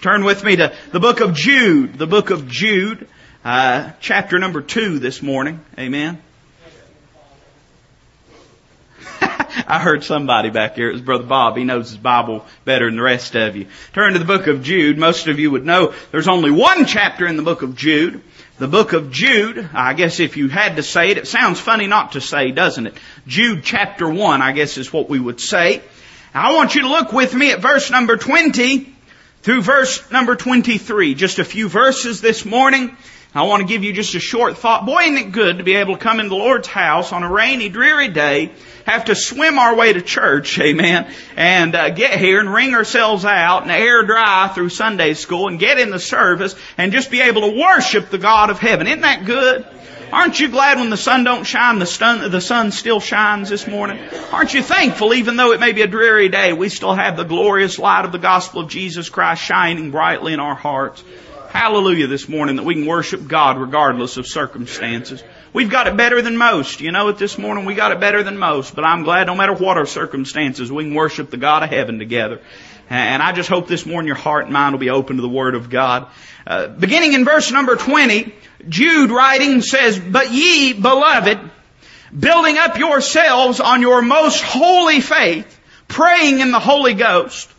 Turn with me to the book of Jude, the book of Jude, uh, chapter number two this morning. Amen. I heard somebody back here. It was Brother Bob. He knows his Bible better than the rest of you. Turn to the book of Jude. Most of you would know there's only one chapter in the book of Jude. The book of Jude, I guess if you had to say it, it sounds funny not to say, doesn't it? Jude chapter 1, I guess is what we would say. I want you to look with me at verse number 20 through verse number 23. Just a few verses this morning. I want to give you just a short thought. Boy, isn't it good to be able to come in the Lord's house on a rainy, dreary day, have to swim our way to church, amen, and uh, get here and wring ourselves out and air dry through Sunday school and get in the service and just be able to worship the God of heaven. Isn't that good? Aren't you glad when the sun don't shine, the sun, the sun still shines this morning? Aren't you thankful even though it may be a dreary day, we still have the glorious light of the gospel of Jesus Christ shining brightly in our hearts? Hallelujah this morning that we can worship God regardless of circumstances. We've got it better than most. You know it this morning, we got it better than most, but I'm glad no matter what our circumstances, we can worship the God of heaven together. And I just hope this morning your heart and mind will be open to the Word of God. Uh, beginning in verse number 20, Jude writing says, But ye, beloved, building up yourselves on your most holy faith, praying in the Holy Ghost,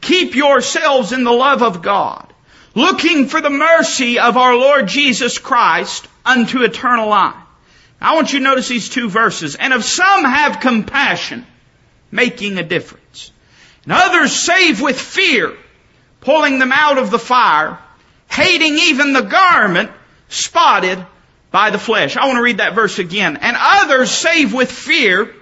keep yourselves in the love of God, looking for the mercy of our Lord Jesus Christ unto eternal life. I want you to notice these two verses. And of some have compassion, making a difference. And others save with fear, pulling them out of the fire, hating even the garment spotted by the flesh. I want to read that verse again. And others save with fear,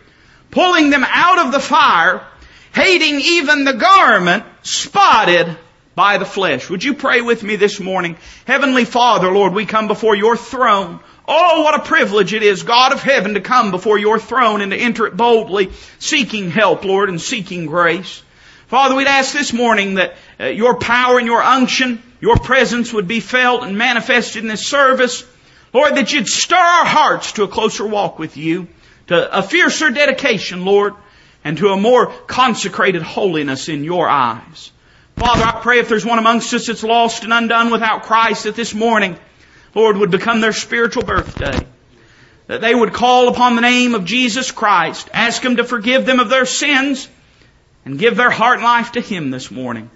pulling them out of the fire, hating even the garment spotted by the flesh. Would you pray with me this morning? Heavenly Father, Lord, we come before your throne. Oh, what a privilege it is, God of heaven, to come before your throne and to enter it boldly, seeking help, Lord, and seeking grace. Father, we'd ask this morning that uh, your power and your unction your presence would be felt and manifested in this service. Lord, that you'd stir our hearts to a closer walk with you, to a fiercer dedication, Lord, and to a more consecrated holiness in your eyes. Father, I pray if there's one amongst us that's lost and undone without Christ that this morning, Lord, would become their spiritual birthday. That they would call upon the name of Jesus Christ, ask Him to forgive them of their sins, and give their heart and life to Him this morning.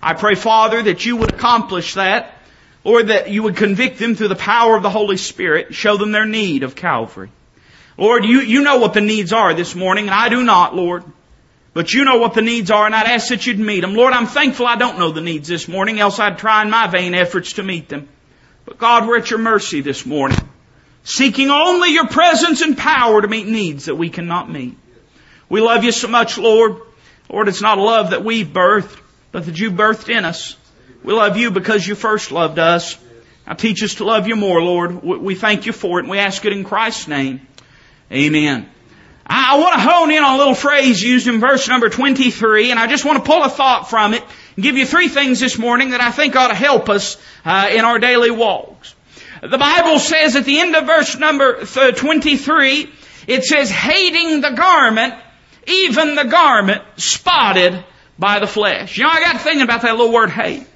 I pray, Father, that you would accomplish that, or that you would convict them through the power of the Holy Spirit, show them their need of Calvary. Lord, you, you know what the needs are this morning, and I do not, Lord. But you know what the needs are, and I'd ask that you'd meet them. Lord, I'm thankful I don't know the needs this morning, else I'd try in my vain efforts to meet them. But God, we're at your mercy this morning, seeking only your presence and power to meet needs that we cannot meet. We love you so much, Lord. Lord, it's not a love that we've birthed but that you birthed in us. We love you because you first loved us. Now teach us to love you more, Lord. We thank you for it and we ask it in Christ's name. Amen. I want to hone in on a little phrase used in verse number 23 and I just want to pull a thought from it and give you three things this morning that I think ought to help us uh, in our daily walks. The Bible says at the end of verse number 23, it says, hating the garment, even the garment spotted by the flesh. You know, I got thinking about that little word hate.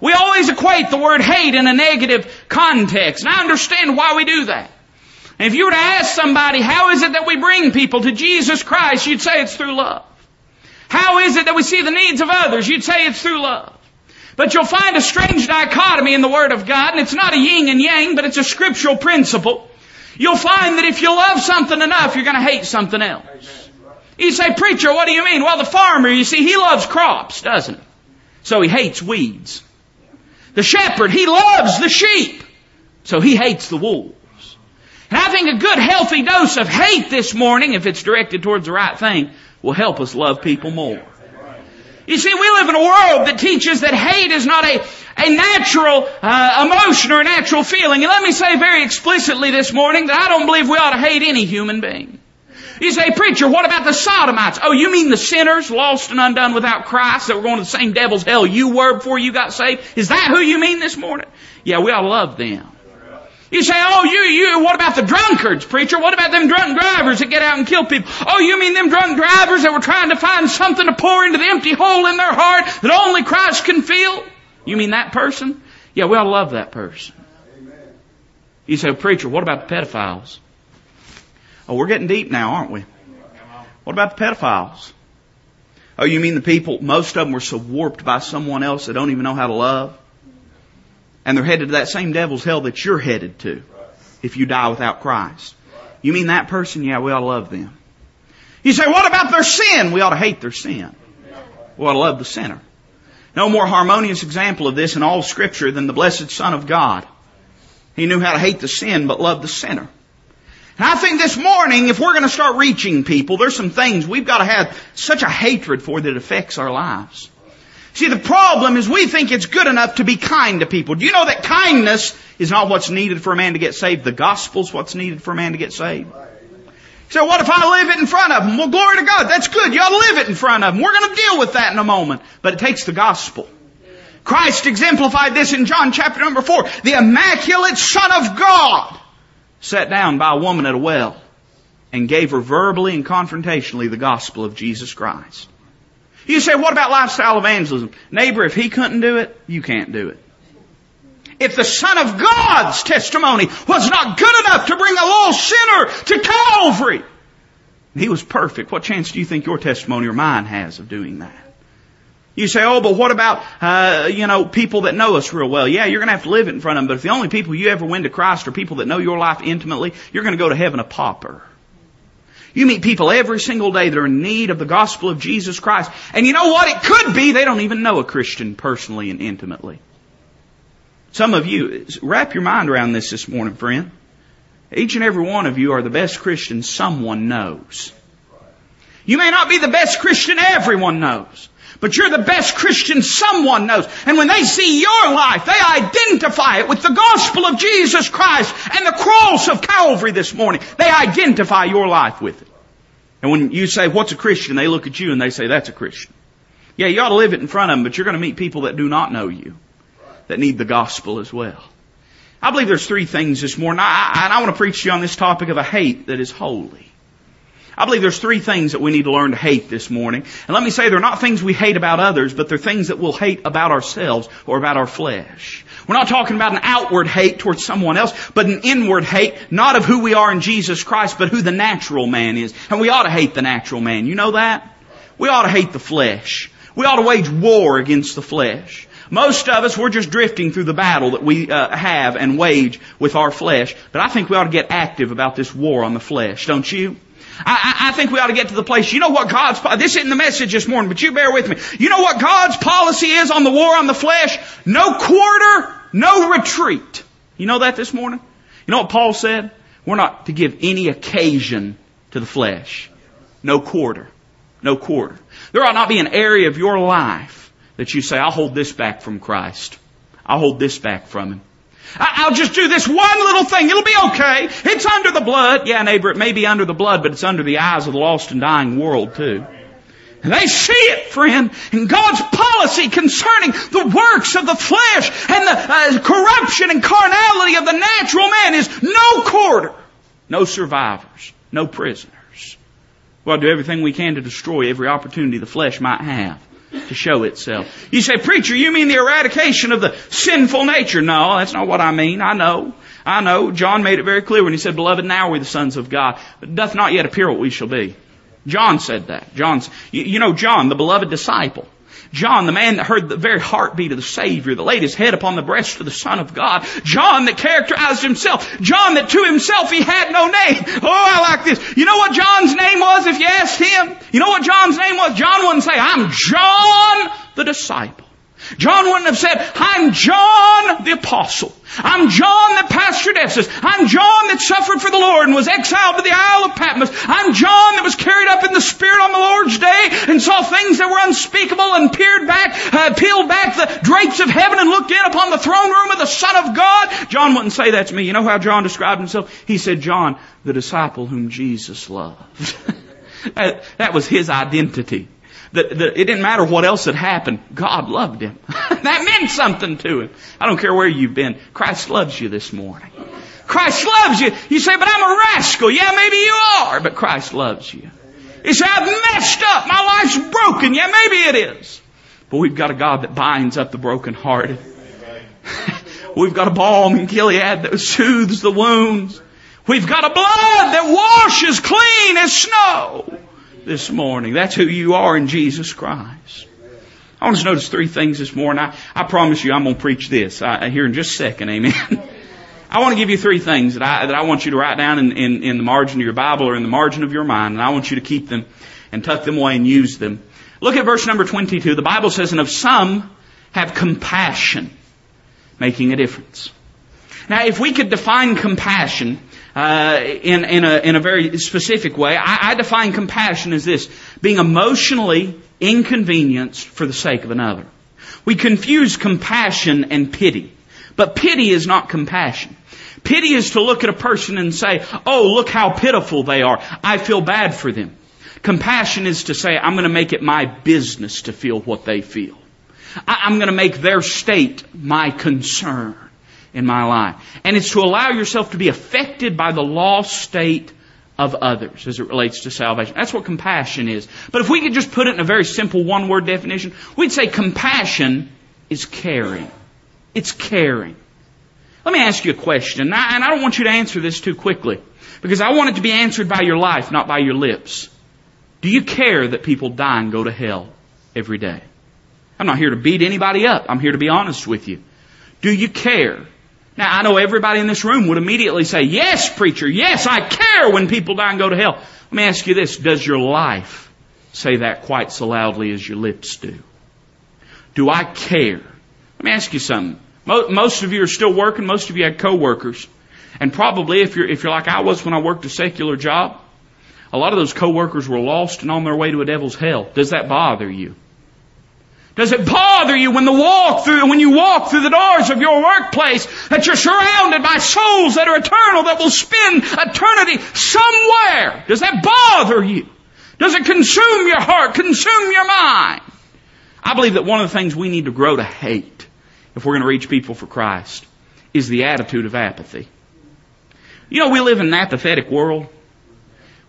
We always equate the word hate in a negative context, and I understand why we do that. And if you were to ask somebody, how is it that we bring people to Jesus Christ, you'd say it's through love. How is it that we see the needs of others? You'd say it's through love. But you'll find a strange dichotomy in the Word of God, and it's not a yin and yang, but it's a scriptural principle. You'll find that if you love something enough, you're going to hate something else. You say, preacher, what do you mean? Well, the farmer, you see, he loves crops, doesn't he? So he hates weeds. The shepherd, he loves the sheep. So he hates the wolves. Think a good healthy dose of hate this morning, if it's directed towards the right thing, will help us love people more. You see, we live in a world that teaches that hate is not a, a natural uh, emotion or a natural feeling. And let me say very explicitly this morning that I don't believe we ought to hate any human being. You say, preacher, what about the sodomites? Oh, you mean the sinners lost and undone without Christ that were going to the same devil's hell you were before you got saved? Is that who you mean this morning? Yeah, we ought to love them. You say, oh, you, you, what about the drunkards, preacher? What about them drunk drivers that get out and kill people? Oh, you mean them drunk drivers that were trying to find something to pour into the empty hole in their heart that only Christ can fill? You mean that person? Yeah, we to love that person. You say, preacher, what about the pedophiles? Oh, we're getting deep now, aren't we? What about the pedophiles? Oh, you mean the people, most of them were so warped by someone else they don't even know how to love? And they're headed to that same devil's hell that you're headed to if you die without Christ. You mean that person? Yeah, we ought to love them. You say, what about their sin? We ought to hate their sin. We ought to love the sinner. No more harmonious example of this in all scripture than the blessed Son of God. He knew how to hate the sin but love the sinner. And I think this morning, if we're going to start reaching people, there's some things we've got to have such a hatred for that affects our lives. See, the problem is we think it's good enough to be kind to people. Do you know that kindness is not what's needed for a man to get saved? The gospel's what's needed for a man to get saved. So what if I live it in front of them? Well, glory to God. That's good. You ought to live it in front of them. We're going to deal with that in a moment. But it takes the gospel. Christ exemplified this in John chapter number four. The immaculate Son of God sat down by a woman at a well and gave her verbally and confrontationally the gospel of Jesus Christ. You say, what about lifestyle evangelism? Neighbor, if he couldn't do it, you can't do it. If the Son of God's testimony was not good enough to bring a lost sinner to Calvary, he was perfect. What chance do you think your testimony or mine has of doing that? You say, oh, but what about, uh, you know, people that know us real well? Yeah, you're going to have to live it in front of them, but if the only people you ever win to Christ are people that know your life intimately, you're going to go to heaven a pauper. You meet people every single day that are in need of the gospel of Jesus Christ. And you know what? It could be they don't even know a Christian personally and intimately. Some of you, wrap your mind around this this morning, friend. Each and every one of you are the best Christian someone knows. You may not be the best Christian everyone knows. But you're the best Christian someone knows. And when they see your life, they identify it with the gospel of Jesus Christ and the cross of Calvary this morning. They identify your life with it. And when you say, what's a Christian? They look at you and they say, that's a Christian. Yeah, you ought to live it in front of them, but you're going to meet people that do not know you, that need the gospel as well. I believe there's three things this morning, I, and I want to preach to you on this topic of a hate that is holy. I believe there's three things that we need to learn to hate this morning. And let me say they're not things we hate about others, but they're things that we'll hate about ourselves or about our flesh. We're not talking about an outward hate towards someone else, but an inward hate, not of who we are in Jesus Christ, but who the natural man is. And we ought to hate the natural man. You know that? We ought to hate the flesh. We ought to wage war against the flesh. Most of us, we're just drifting through the battle that we uh, have and wage with our flesh. But I think we ought to get active about this war on the flesh, don't you? I, I, think we ought to get to the place, you know what God's, this isn't the message this morning, but you bear with me. You know what God's policy is on the war on the flesh? No quarter, no retreat. You know that this morning? You know what Paul said? We're not to give any occasion to the flesh. No quarter. No quarter. There ought not be an area of your life that you say, I'll hold this back from Christ. I'll hold this back from Him. I'll just do this one little thing. It'll be okay. It's under the blood. Yeah, neighbor, it may be under the blood, but it's under the eyes of the lost and dying world too. And they see it, friend, in God's policy concerning the works of the flesh and the uh, corruption and carnality of the natural man is no quarter, no survivors, no prisoners. We'll do everything we can to destroy every opportunity the flesh might have to show itself. You say, preacher, you mean the eradication of the sinful nature? No, that's not what I mean. I know. I know. John made it very clear when he said, beloved, now we're the sons of God. But doth not yet appear what we shall be. John said that. John's, you know, John, the beloved disciple. John, the man that heard the very heartbeat of the Savior, that laid his head upon the breast of the Son of God. John that characterized himself. John that to himself he had no name. Oh, I like this. You know what John's name was if you asked him? You know what John's name was? John wouldn't say, I'm John the disciple. John wouldn't have said, I'm John the apostle. I'm John that pastored Ephesus. I'm John that suffered for the Lord and was exiled to the Isle of Patmos. I'm John that was carried up in the Spirit on the Lord's day and saw things that were unspeakable and peered back, uh, peeled back the drapes of heaven and looked in upon the throne room of the Son of God. John wouldn't say that to me. You know how John described himself? He said, John, the disciple whom Jesus loved. that was his identity. The, the, it didn't matter what else had happened. God loved him. that meant something to him. I don't care where you've been. Christ loves you this morning. Christ loves you. You say, but I'm a rascal. Yeah, maybe you are, but Christ loves you. You say, I've messed up. My life's broken. Yeah, maybe it is. But we've got a God that binds up the brokenhearted. we've got a balm in Gilead that soothes the wounds. We've got a blood that washes clean as snow this morning. That's who you are in Jesus Christ. I want us to notice three things this morning. I, I promise you I'm going to preach this I, here in just a second. Amen. I want to give you three things that I, that I want you to write down in, in, in the margin of your Bible or in the margin of your mind, and I want you to keep them and tuck them away and use them. Look at verse number 22. The Bible says, and of some have compassion, making a difference. Now, if we could define compassion uh, in, in, a, in a very specific way, I, I define compassion as this being emotionally inconvenienced for the sake of another. We confuse compassion and pity. But pity is not compassion. Pity is to look at a person and say, oh, look how pitiful they are. I feel bad for them. Compassion is to say, I'm going to make it my business to feel what they feel. I'm going to make their state my concern in my life. And it's to allow yourself to be affected by the lost state of others as it relates to salvation. That's what compassion is. But if we could just put it in a very simple one word definition, we'd say compassion is caring. It's caring. Let me ask you a question, and I don't want you to answer this too quickly, because I want it to be answered by your life, not by your lips. Do you care that people die and go to hell every day? I'm not here to beat anybody up. I'm here to be honest with you. Do you care? Now, I know everybody in this room would immediately say, yes, preacher, yes, I care when people die and go to hell. Let me ask you this. Does your life say that quite so loudly as your lips do? Do I care? Let me ask you something. Most of you are still working. Most of you had coworkers. And probably if you're, if you're like I was when I worked a secular job, a lot of those coworkers were lost and on their way to a devil's hell. Does that bother you? Does it bother you when the walk through, when you walk through the doors of your workplace that you're surrounded by souls that are eternal that will spend eternity somewhere? Does that bother you? Does it consume your heart, consume your mind? I believe that one of the things we need to grow to hate if we're going to reach people for Christ is the attitude of apathy. You know, we live in an apathetic world.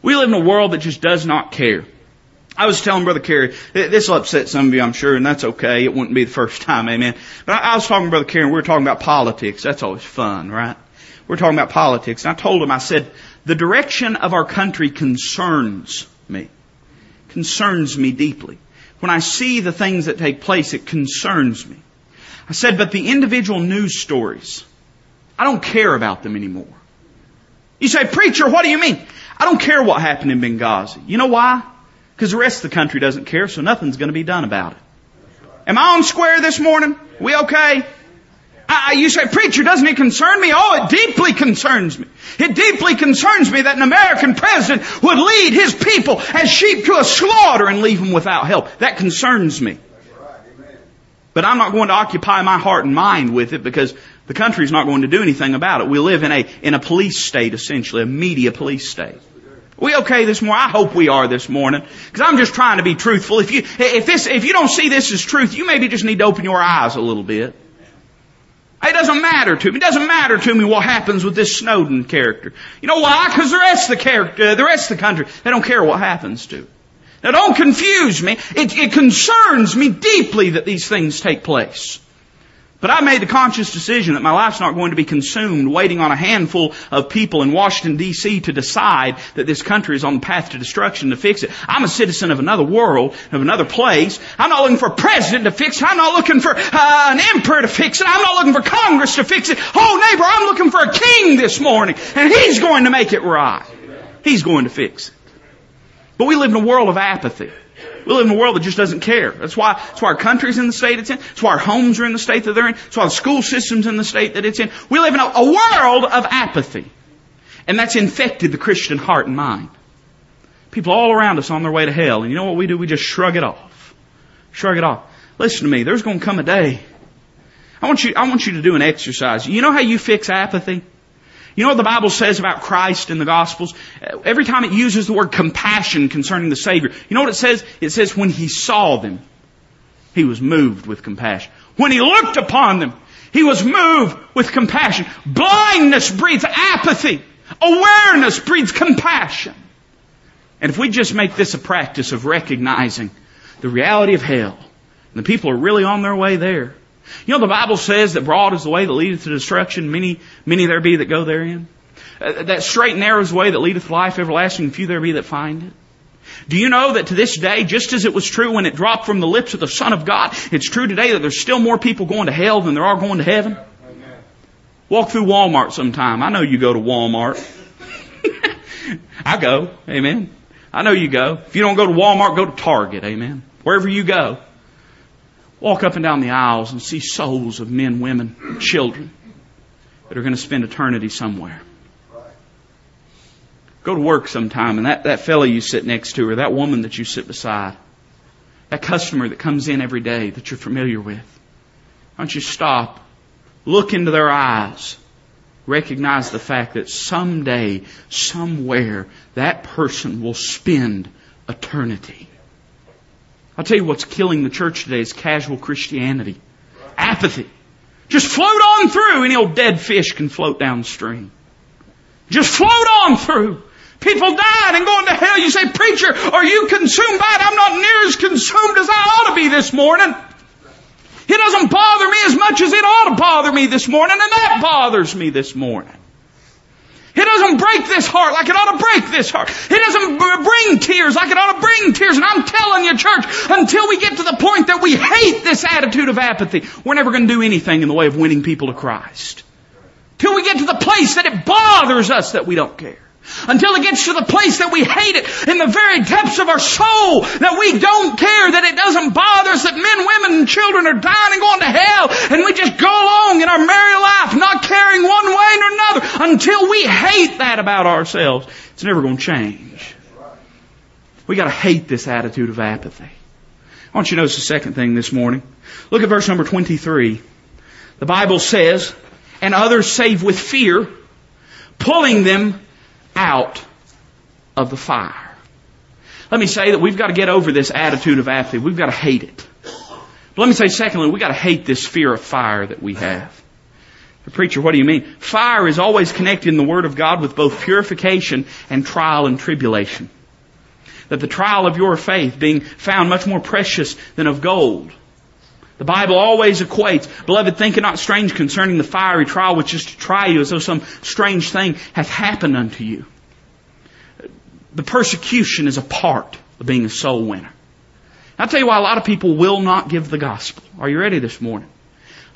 We live in a world that just does not care. I was telling Brother Kerry, this will upset some of you, I'm sure, and that's okay. It wouldn't be the first time, amen. But I, I was talking to Brother Kerry, and we were talking about politics. That's always fun, right? We're talking about politics. And I told him, I said, the direction of our country concerns me. Concerns me deeply. When I see the things that take place, it concerns me. I said, but the individual news stories, I don't care about them anymore. You say, preacher, what do you mean? I don't care what happened in Benghazi. You know why? Because the rest of the country doesn't care, so nothing's going to be done about it. Am I on square this morning? We okay? I, you say, preacher, doesn't it concern me? Oh, it deeply concerns me. It deeply concerns me that an American president would lead his people as sheep to a slaughter and leave them without help. That concerns me. But I'm not going to occupy my heart and mind with it because the country's not going to do anything about it. We live in a, in a police state essentially, a media police state. We okay this morning? I hope we are this morning. Because I'm just trying to be truthful. If you, if this, if you don't see this as truth, you maybe just need to open your eyes a little bit. It doesn't matter to me. It doesn't matter to me what happens with this Snowden character. You know why? Because the rest of the character, the rest of the country, they don't care what happens to. Now don't confuse me. It, it concerns me deeply that these things take place. But I made the conscious decision that my life's not going to be consumed waiting on a handful of people in Washington DC to decide that this country is on the path to destruction to fix it. I'm a citizen of another world, of another place. I'm not looking for a president to fix it. I'm not looking for uh, an emperor to fix it. I'm not looking for Congress to fix it. Oh neighbor, I'm looking for a king this morning and he's going to make it right. He's going to fix it. But we live in a world of apathy. We live in a world that just doesn't care. That's why, that's why our country's in the state it's in. That's why our homes are in the state that they're in. That's why the school system's in the state that it's in. We live in a, a world of apathy. And that's infected the Christian heart and mind. People all around us on their way to hell. And you know what we do? We just shrug it off. Shrug it off. Listen to me. There's going to come a day. I want you, I want you to do an exercise. You know how you fix apathy? You know what the Bible says about Christ in the Gospels? Every time it uses the word compassion concerning the Savior, you know what it says? It says when He saw them, He was moved with compassion. When He looked upon them, He was moved with compassion. Blindness breeds apathy. Awareness breeds compassion. And if we just make this a practice of recognizing the reality of hell, And the people are really on their way there. You know, the Bible says that broad is the way that leadeth to destruction. Many, many there be that go therein. Uh, that straight and narrow is the way that leadeth life everlasting. Few there be that find it. Do you know that to this day, just as it was true when it dropped from the lips of the Son of God, it's true today that there's still more people going to hell than there are going to heaven? Amen. Walk through Walmart sometime. I know you go to Walmart. I go. Amen. I know you go. If you don't go to Walmart, go to Target. Amen. Wherever you go. Walk up and down the aisles and see souls of men, women, children that are going to spend eternity somewhere. Go to work sometime and that, that fellow you sit next to or that woman that you sit beside, that customer that comes in every day that you're familiar with, why don't you stop, look into their eyes, recognize the fact that someday, somewhere, that person will spend eternity. I'll tell you what's killing the church today is casual Christianity. Apathy. Just float on through. Any old dead fish can float downstream. Just float on through. People died and going to hell. You say, preacher, are you consumed by it? I'm not near as consumed as I ought to be this morning. It doesn't bother me as much as it ought to bother me this morning, and that bothers me this morning. It doesn't break this heart like it ought to break this heart. It doesn't bring tears like it ought to bring tears. And I'm telling you, church, until we get to the point that we hate this attitude of apathy, we're never going to do anything in the way of winning people to Christ. Till we get to the place that it bothers us that we don't care. Until it gets to the place that we hate it in the very depths of our soul, that we don't care, that it doesn't bother us, that men, women, and children are dying and going to hell, and we just go along in our merry life, not caring one way nor another, until we hate that about ourselves. It's never going to change. We gotta hate this attitude of apathy. I want you to notice the second thing this morning. Look at verse number 23. The Bible says, and others save with fear, pulling them out of the fire. Let me say that we've got to get over this attitude of apathy. We've got to hate it. But let me say secondly, we've got to hate this fear of fire that we have. The preacher, what do you mean? Fire is always connected in the Word of God with both purification and trial and tribulation. That the trial of your faith being found much more precious than of gold. The Bible always equates, beloved, think it not strange concerning the fiery trial which is to try you as though some strange thing hath happened unto you. The persecution is a part of being a soul winner. I'll tell you why a lot of people will not give the gospel. Are you ready this morning?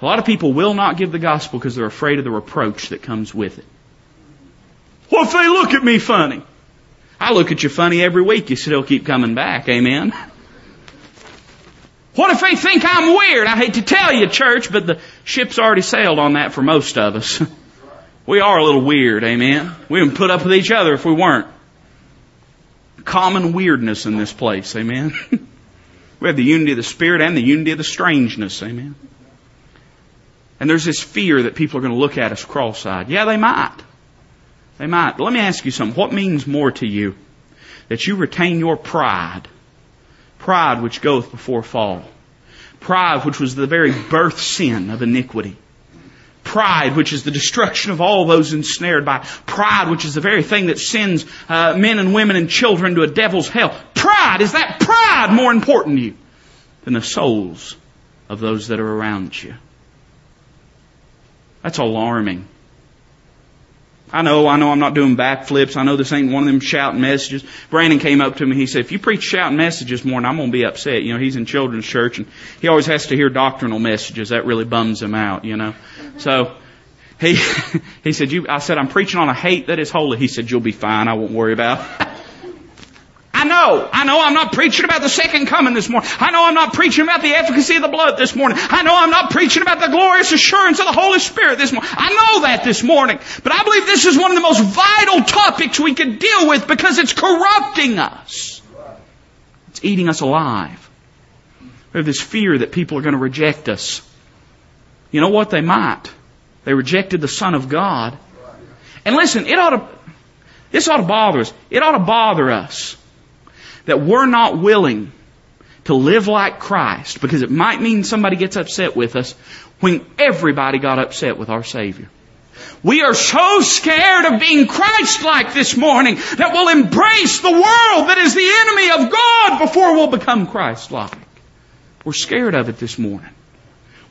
A lot of people will not give the gospel because they're afraid of the reproach that comes with it. What if they look at me funny? I look at you funny every week. You still keep coming back. Amen. What if they think I'm weird? I hate to tell you, church, but the ship's already sailed on that for most of us. we are a little weird, amen? We wouldn't put up with each other if we weren't. Common weirdness in this place, amen? we have the unity of the Spirit and the unity of the strangeness, amen? And there's this fear that people are going to look at us cross-eyed. Yeah, they might. They might. Let me ask you something. What means more to you? That you retain your pride Pride which goeth before fall. Pride which was the very birth sin of iniquity. Pride, which is the destruction of all those ensnared by pride, which is the very thing that sends uh, men and women and children to a devil's hell. Pride is that pride more important to you than the souls of those that are around you? That's alarming. I know, I know I'm not doing backflips. I know this ain't one of them shouting messages. Brandon came up to me. He said, if you preach shouting messages more, I'm going to be upset. You know, he's in children's church and he always has to hear doctrinal messages. That really bums him out, you know. So, he, he said, you, I said, I'm preaching on a hate that is holy. He said, you'll be fine. I won't worry about it. I know. I know I'm not preaching about the second coming this morning. I know I'm not preaching about the efficacy of the blood this morning. I know I'm not preaching about the glorious assurance of the Holy Spirit this morning. I know that this morning. But I believe this is one of the most vital topics we can deal with because it's corrupting us. It's eating us alive. We have this fear that people are going to reject us. You know what? They might. They rejected the Son of God. And listen, it ought to, this ought to bother us. It ought to bother us that we're not willing to live like Christ because it might mean somebody gets upset with us when everybody got upset with our Savior. We are so scared of being Christ-like this morning that we'll embrace the world that is the enemy of God before we'll become Christ-like. We're scared of it this morning.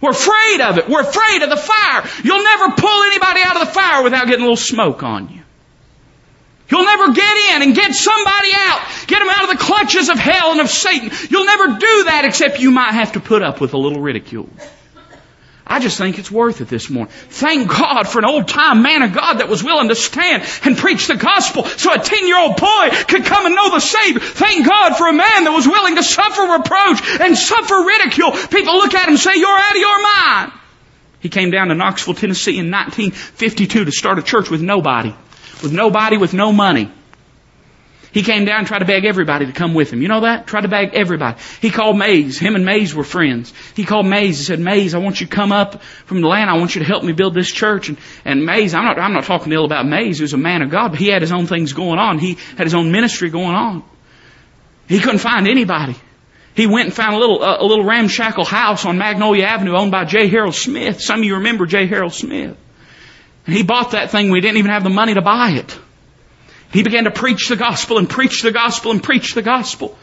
We're afraid of it. We're afraid of the fire. You'll never pull anybody out of the fire without getting a little smoke on you. You'll never get in and get somebody out, get them out of the clutches of hell and of Satan. You'll never do that except you might have to put up with a little ridicule. I just think it's worth it this morning. Thank God for an old time man of God that was willing to stand and preach the gospel so a 10 year old boy could come and know the Savior. Thank God for a man that was willing to suffer reproach and suffer ridicule. People look at him and say, you're out of your mind. He came down to Knoxville, Tennessee in 1952 to start a church with nobody. With nobody, with no money. He came down and tried to beg everybody to come with him. You know that? Tried to beg everybody. He called Mays. Him and Mays were friends. He called Mays. He said, Mays, I want you to come up from the land. I want you to help me build this church. And, and Mays, I'm not, I'm not talking ill about Mays. He was a man of God, but he had his own things going on. He had his own ministry going on. He couldn't find anybody. He went and found a little, a little ramshackle house on Magnolia Avenue owned by J. Harold Smith. Some of you remember J. Harold Smith. And he bought that thing. We didn't even have the money to buy it. He began to preach the gospel and preach the gospel and preach the gospel.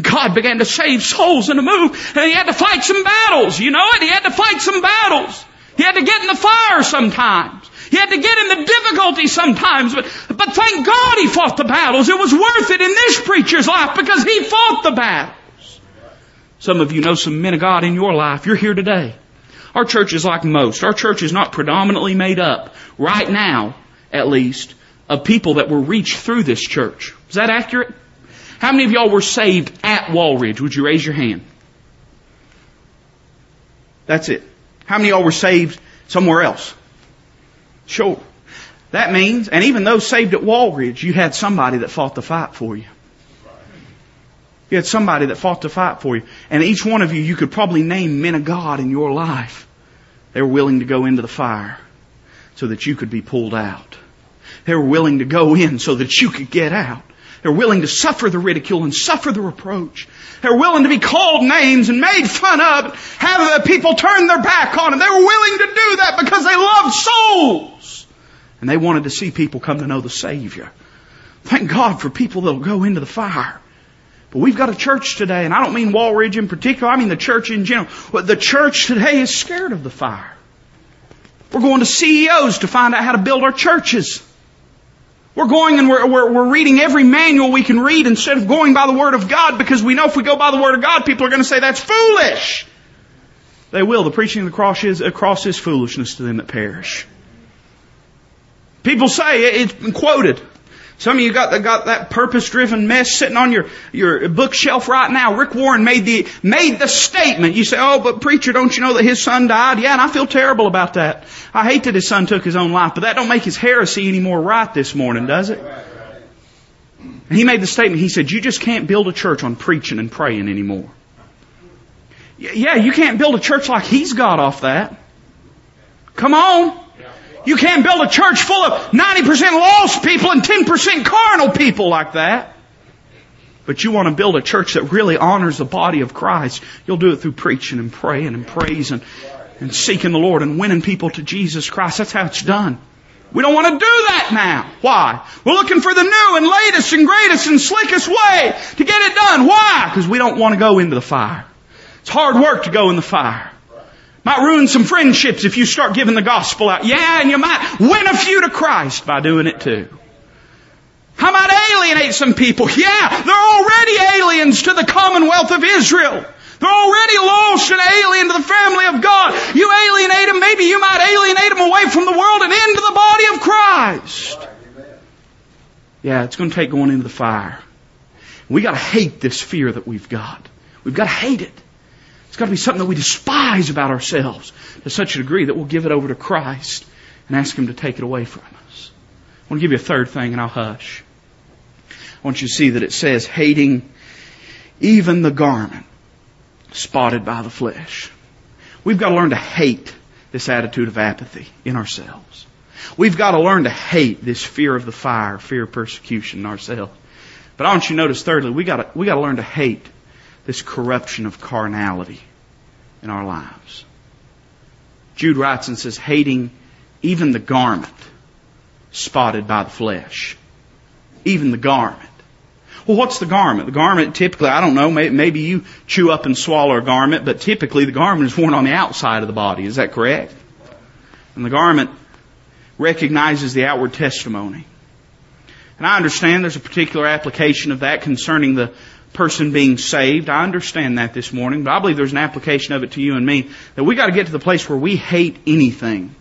God began to save souls and to move, and he had to fight some battles. You know it? He had to fight some battles. He had to get in the fire sometimes. He had to get in the difficulty sometimes, but, but thank God he fought the battles. It was worth it in this preacher's life because he fought the battles. Some of you know some men of God in your life. You're here today. Our church is like most. Our church is not predominantly made up, right now, at least, of people that were reached through this church. Is that accurate? How many of y'all were saved at Walridge? Would you raise your hand? That's it. How many of y'all were saved somewhere else? Sure. That means, and even those saved at Walridge, you had somebody that fought the fight for you. You had somebody that fought the fight for you. And each one of you, you could probably name men of God in your life. They were willing to go into the fire so that you could be pulled out. They were willing to go in so that you could get out. They're willing to suffer the ridicule and suffer the reproach. They're willing to be called names and made fun of, have the people turn their back on them. They were willing to do that because they loved souls. And they wanted to see people come to know the Savior. Thank God for people that'll go into the fire. But we've got a church today, and I don't mean Walridge in particular, I mean the church in general. But the church today is scared of the fire. We're going to CEOs to find out how to build our churches. We're going and we're, we're, we're, reading every manual we can read instead of going by the Word of God because we know if we go by the Word of God, people are going to say that's foolish. They will. The preaching of the cross is, a cross is foolishness to them that perish. People say, it's been quoted. Some of you got, got that purpose-driven mess sitting on your, your bookshelf right now. Rick Warren made the, made the statement. You say, oh, but preacher, don't you know that his son died? Yeah, and I feel terrible about that. I hate that his son took his own life, but that don't make his heresy any more right this morning, does it? And he made the statement, he said, you just can't build a church on preaching and praying anymore. Yeah, you can't build a church like he's got off that. Come on. You can't build a church full of 90% lost people and 10% carnal people like that. But you want to build a church that really honors the body of Christ. You'll do it through preaching and praying and praising and seeking the Lord and winning people to Jesus Christ. That's how it's done. We don't want to do that now. Why? We're looking for the new and latest and greatest and slickest way to get it done. Why? Because we don't want to go into the fire. It's hard work to go in the fire. Might ruin some friendships if you start giving the gospel out. Yeah, and you might win a few to Christ by doing it too. How might alienate some people? Yeah, they're already aliens to the commonwealth of Israel. They're already lost and alien to the family of God. You alienate them, maybe you might alienate them away from the world and into the body of Christ. Yeah, it's going to take going into the fire. We got to hate this fear that we've got. We've got to hate it. It's got to be something that we despise about ourselves to such a degree that we'll give it over to Christ and ask Him to take it away from us. I want to give you a third thing and I'll hush. I want you to see that it says hating even the garment spotted by the flesh. We've got to learn to hate this attitude of apathy in ourselves. We've got to learn to hate this fear of the fire, fear of persecution in ourselves. But I want you to notice thirdly, we got to, we got to learn to hate this corruption of carnality in our lives. Jude writes and says, hating even the garment spotted by the flesh. Even the garment. Well, what's the garment? The garment typically, I don't know, maybe you chew up and swallow a garment, but typically the garment is worn on the outside of the body. Is that correct? And the garment recognizes the outward testimony. And I understand there's a particular application of that concerning the person being saved. I understand that this morning, but I believe there's an application of it to you and me that we got to get to the place where we hate anything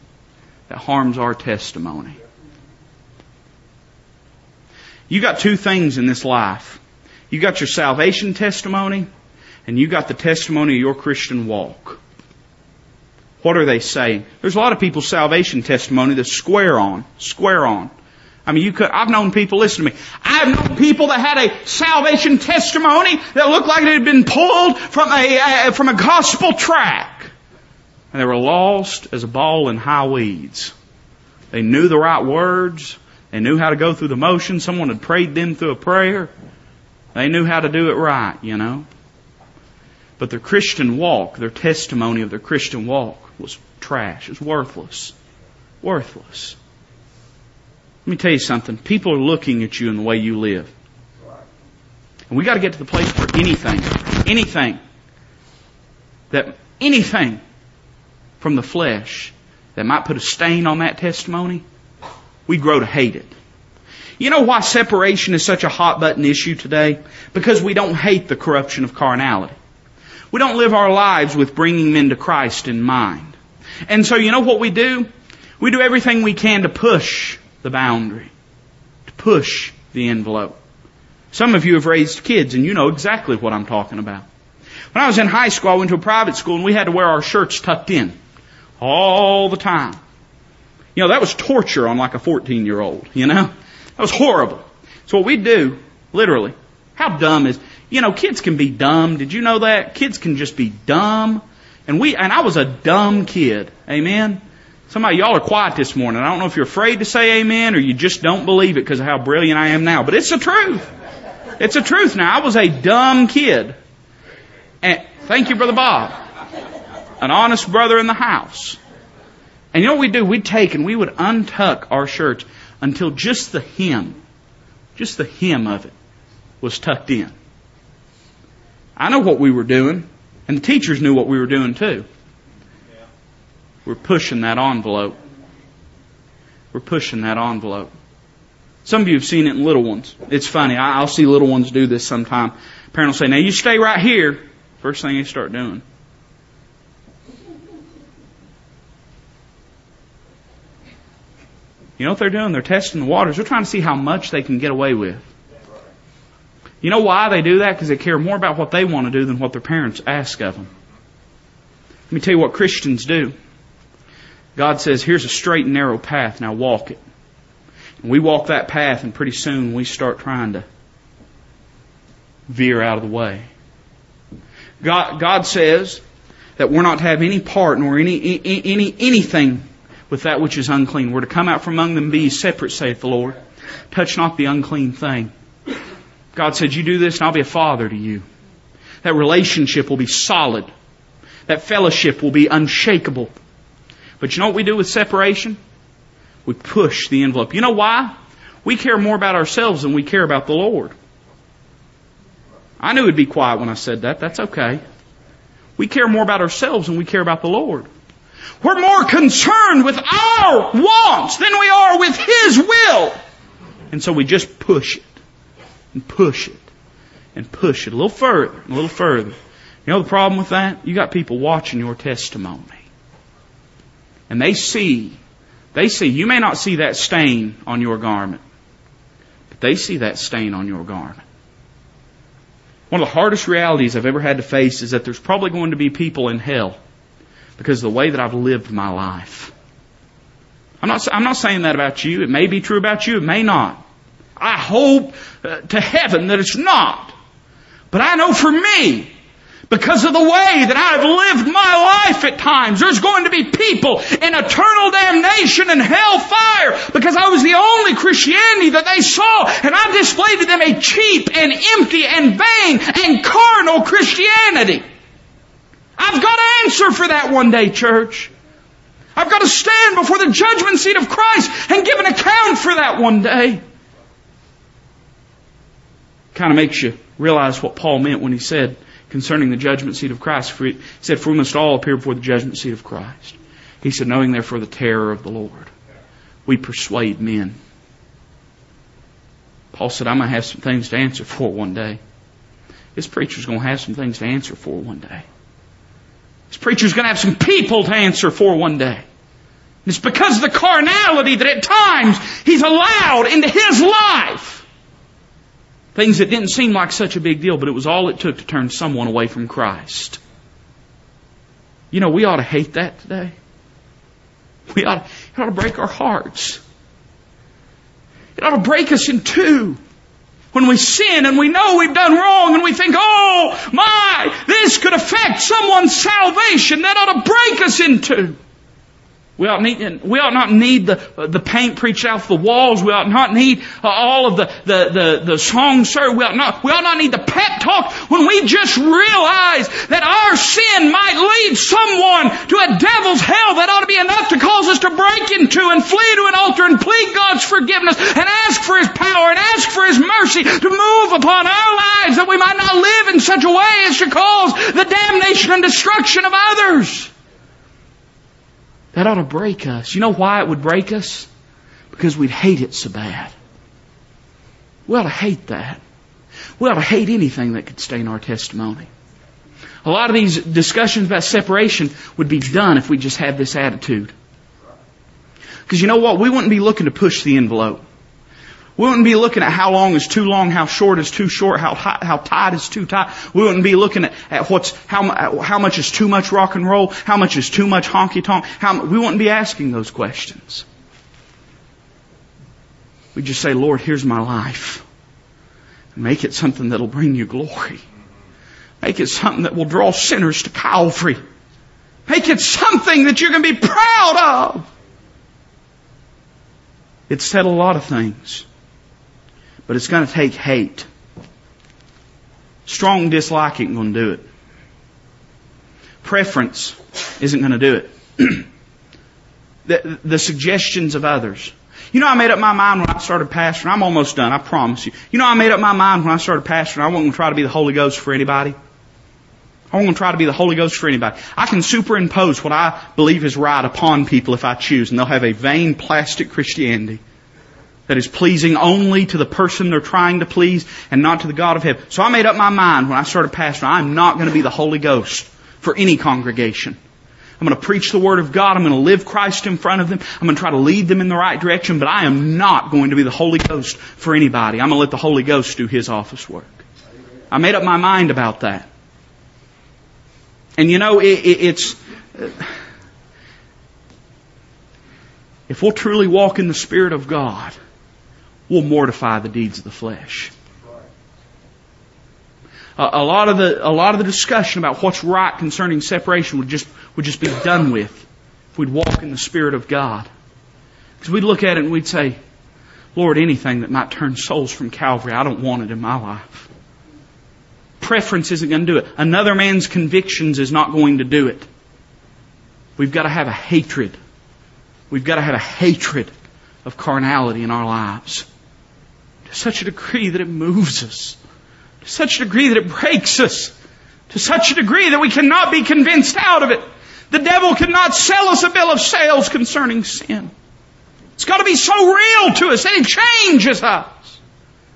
that harms our testimony. You got two things in this life. You got your salvation testimony and you got the testimony of your Christian walk. What are they saying? There's a lot of people's salvation testimony that's square on, square on. I mean, you could, I've known people, listen to me, I've known people that had a salvation testimony that looked like it had been pulled from a, uh, from a gospel tract. And they were lost as a ball in high weeds. They knew the right words. They knew how to go through the motions. Someone had prayed them through a prayer. They knew how to do it right, you know. But their Christian walk, their testimony of their Christian walk was trash. It was worthless. Worthless. Let me tell you something. People are looking at you and the way you live. And we got to get to the place where anything, anything, that anything from the flesh that might put a stain on that testimony, we grow to hate it. You know why separation is such a hot button issue today? Because we don't hate the corruption of carnality. We don't live our lives with bringing men to Christ in mind. And so you know what we do? We do everything we can to push the boundary, to push the envelope. Some of you have raised kids and you know exactly what I'm talking about. When I was in high school, I went to a private school and we had to wear our shirts tucked in all the time. You know, that was torture on like a 14 year old, you know? That was horrible. So what we do, literally, how dumb is, you know, kids can be dumb. Did you know that? Kids can just be dumb. And we, and I was a dumb kid. Amen? Somebody, y'all are quiet this morning. I don't know if you're afraid to say amen or you just don't believe it because of how brilliant I am now, but it's the truth. It's the truth now. I was a dumb kid. And thank you, Brother Bob. An honest brother in the house. And you know what we'd do? We'd take and we would untuck our shirts until just the hem, just the hem of it was tucked in. I know what we were doing, and the teachers knew what we were doing too. We're pushing that envelope. We're pushing that envelope. Some of you have seen it in little ones. It's funny. I'll see little ones do this sometime. Parent will say, now you stay right here. First thing they start doing. You know what they're doing? They're testing the waters. They're trying to see how much they can get away with. You know why they do that? Because they care more about what they want to do than what their parents ask of them. Let me tell you what Christians do. God says, here's a straight and narrow path, now walk it. And we walk that path and pretty soon we start trying to veer out of the way. God, God says that we're not to have any part nor any, any, anything with that which is unclean. We're to come out from among them be separate, saith the Lord. Touch not the unclean thing. God said, you do this and I'll be a father to you. That relationship will be solid. That fellowship will be unshakable. But you know what we do with separation? We push the envelope. You know why? We care more about ourselves than we care about the Lord. I knew it'd be quiet when I said that. That's okay. We care more about ourselves than we care about the Lord. We're more concerned with our wants than we are with His will. And so we just push it and push it and push it a little further a little further. You know the problem with that? You got people watching your testimony. And they see, they see, you may not see that stain on your garment, but they see that stain on your garment. One of the hardest realities I've ever had to face is that there's probably going to be people in hell because of the way that I've lived my life. I'm not, I'm not saying that about you. It may be true about you. It may not. I hope uh, to heaven that it's not. But I know for me, because of the way that I've lived my life at times, there's going to be people in eternal damnation and hellfire because I was the only Christianity that they saw and I displayed to them a cheap and empty and vain and carnal Christianity. I've got to answer for that one day, church. I've got to stand before the judgment seat of Christ and give an account for that one day. Kind of makes you realize what Paul meant when he said concerning the judgment seat of Christ. For he said, For we must all appear before the judgment seat of Christ. He said, knowing therefore the terror of the Lord, we persuade men. Paul said, I'm going to have some things to answer for one day. This preacher's going to have some things to answer for one day. This preacher's going to have some people to answer for one day. It's because of the carnality that at times he's allowed into his life. Things that didn't seem like such a big deal, but it was all it took to turn someone away from Christ. You know, we ought to hate that today. We ought, it ought to break our hearts. It ought to break us in two. When we sin and we know we've done wrong and we think, oh my, this could affect someone's salvation, that ought to break us in two. We ought, need, we ought not need the, the paint preached out the walls. We ought not need uh, all of the, the, the, the songs served. We ought not, we ought not need the pep talk when we just realize that our sin might lead someone to a devil's hell. That ought to be enough to cause us to break into and flee to an altar and plead God's forgiveness and ask for His power and ask for His mercy to move upon our lives that we might not live in such a way as to cause the damnation and destruction of others. That ought to break us. You know why it would break us? Because we'd hate it so bad. We ought to hate that. We ought to hate anything that could stain our testimony. A lot of these discussions about separation would be done if we just had this attitude. Because you know what? We wouldn't be looking to push the envelope. We wouldn't be looking at how long is too long, how short is too short, how how tight is too tight. We wouldn't be looking at, at what's how how much is too much rock and roll, how much is too much honky tonk. How we wouldn't be asking those questions. We just say, Lord, here's my life. Make it something that'll bring you glory. Make it something that will draw sinners to Calvary. Make it something that you can be proud of. It said a lot of things. But it's going to take hate. Strong dislike ain't going to do it. Preference isn't going to do it. the, the suggestions of others. You know, I made up my mind when I started pastoring. I'm almost done, I promise you. You know, I made up my mind when I started pastoring. I wasn't going to try to be the Holy Ghost for anybody. I wasn't going to try to be the Holy Ghost for anybody. I can superimpose what I believe is right upon people if I choose, and they'll have a vain plastic Christianity that is pleasing only to the person they're trying to please and not to the God of heaven. So I made up my mind when I started pastoring, I'm not going to be the Holy Ghost for any congregation. I'm going to preach the Word of God. I'm going to live Christ in front of them. I'm going to try to lead them in the right direction, but I am not going to be the Holy Ghost for anybody. I'm going to let the Holy Ghost do His office work. I made up my mind about that. And you know, it, it, it's, if we'll truly walk in the Spirit of God, will mortify the deeds of the flesh. A, lot of the a lot of the discussion about what's right concerning separation would just would just be done with if we'd walk in the Spirit of God. Because we'd look at it and we'd say, Lord, anything that might turn souls from Calvary, I don't want it in my life. Preference isn't going to do it. Another man's convictions is not going to do it. We've got to have a hatred. We've got to have a hatred of carnality in our lives to such a degree that it moves us, to such a degree that it breaks us, to such a degree that we cannot be convinced out of it. The devil cannot sell us a bill of sales concerning sin. It's got to be so real to us that it changes us.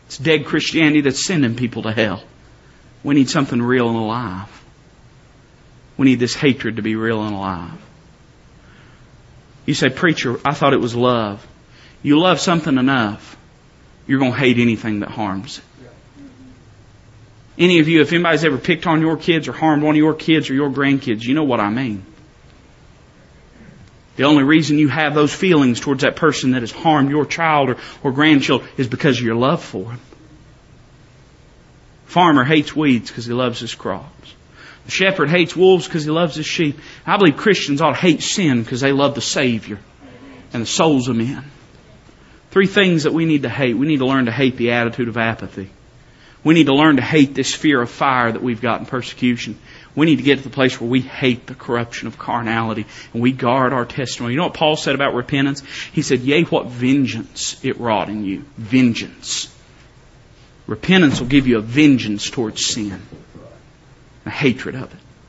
It's dead Christianity that's sending people to hell. We need something real and alive. We need this hatred to be real and alive. You say, preacher, I thought it was love. You love something enough you're going to hate anything that harms. Any of you, if anybody's ever picked on your kids or harmed one of your kids or your grandkids, you know what I mean. The only reason you have those feelings towards that person that has harmed your child or, or grandchild is because of your love for them. Farmer hates weeds because he loves his crops. The shepherd hates wolves because he loves his sheep. I believe Christians ought to hate sin because they love the Savior and the souls of men. Three things that we need to hate. We need to learn to hate the attitude of apathy. We need to learn to hate this fear of fire that we've got in persecution. We need to get to the place where we hate the corruption of carnality and we guard our testimony. You know what Paul said about repentance? He said, Yea, what vengeance it wrought in you. Vengeance. Repentance will give you a vengeance towards sin, a hatred of it.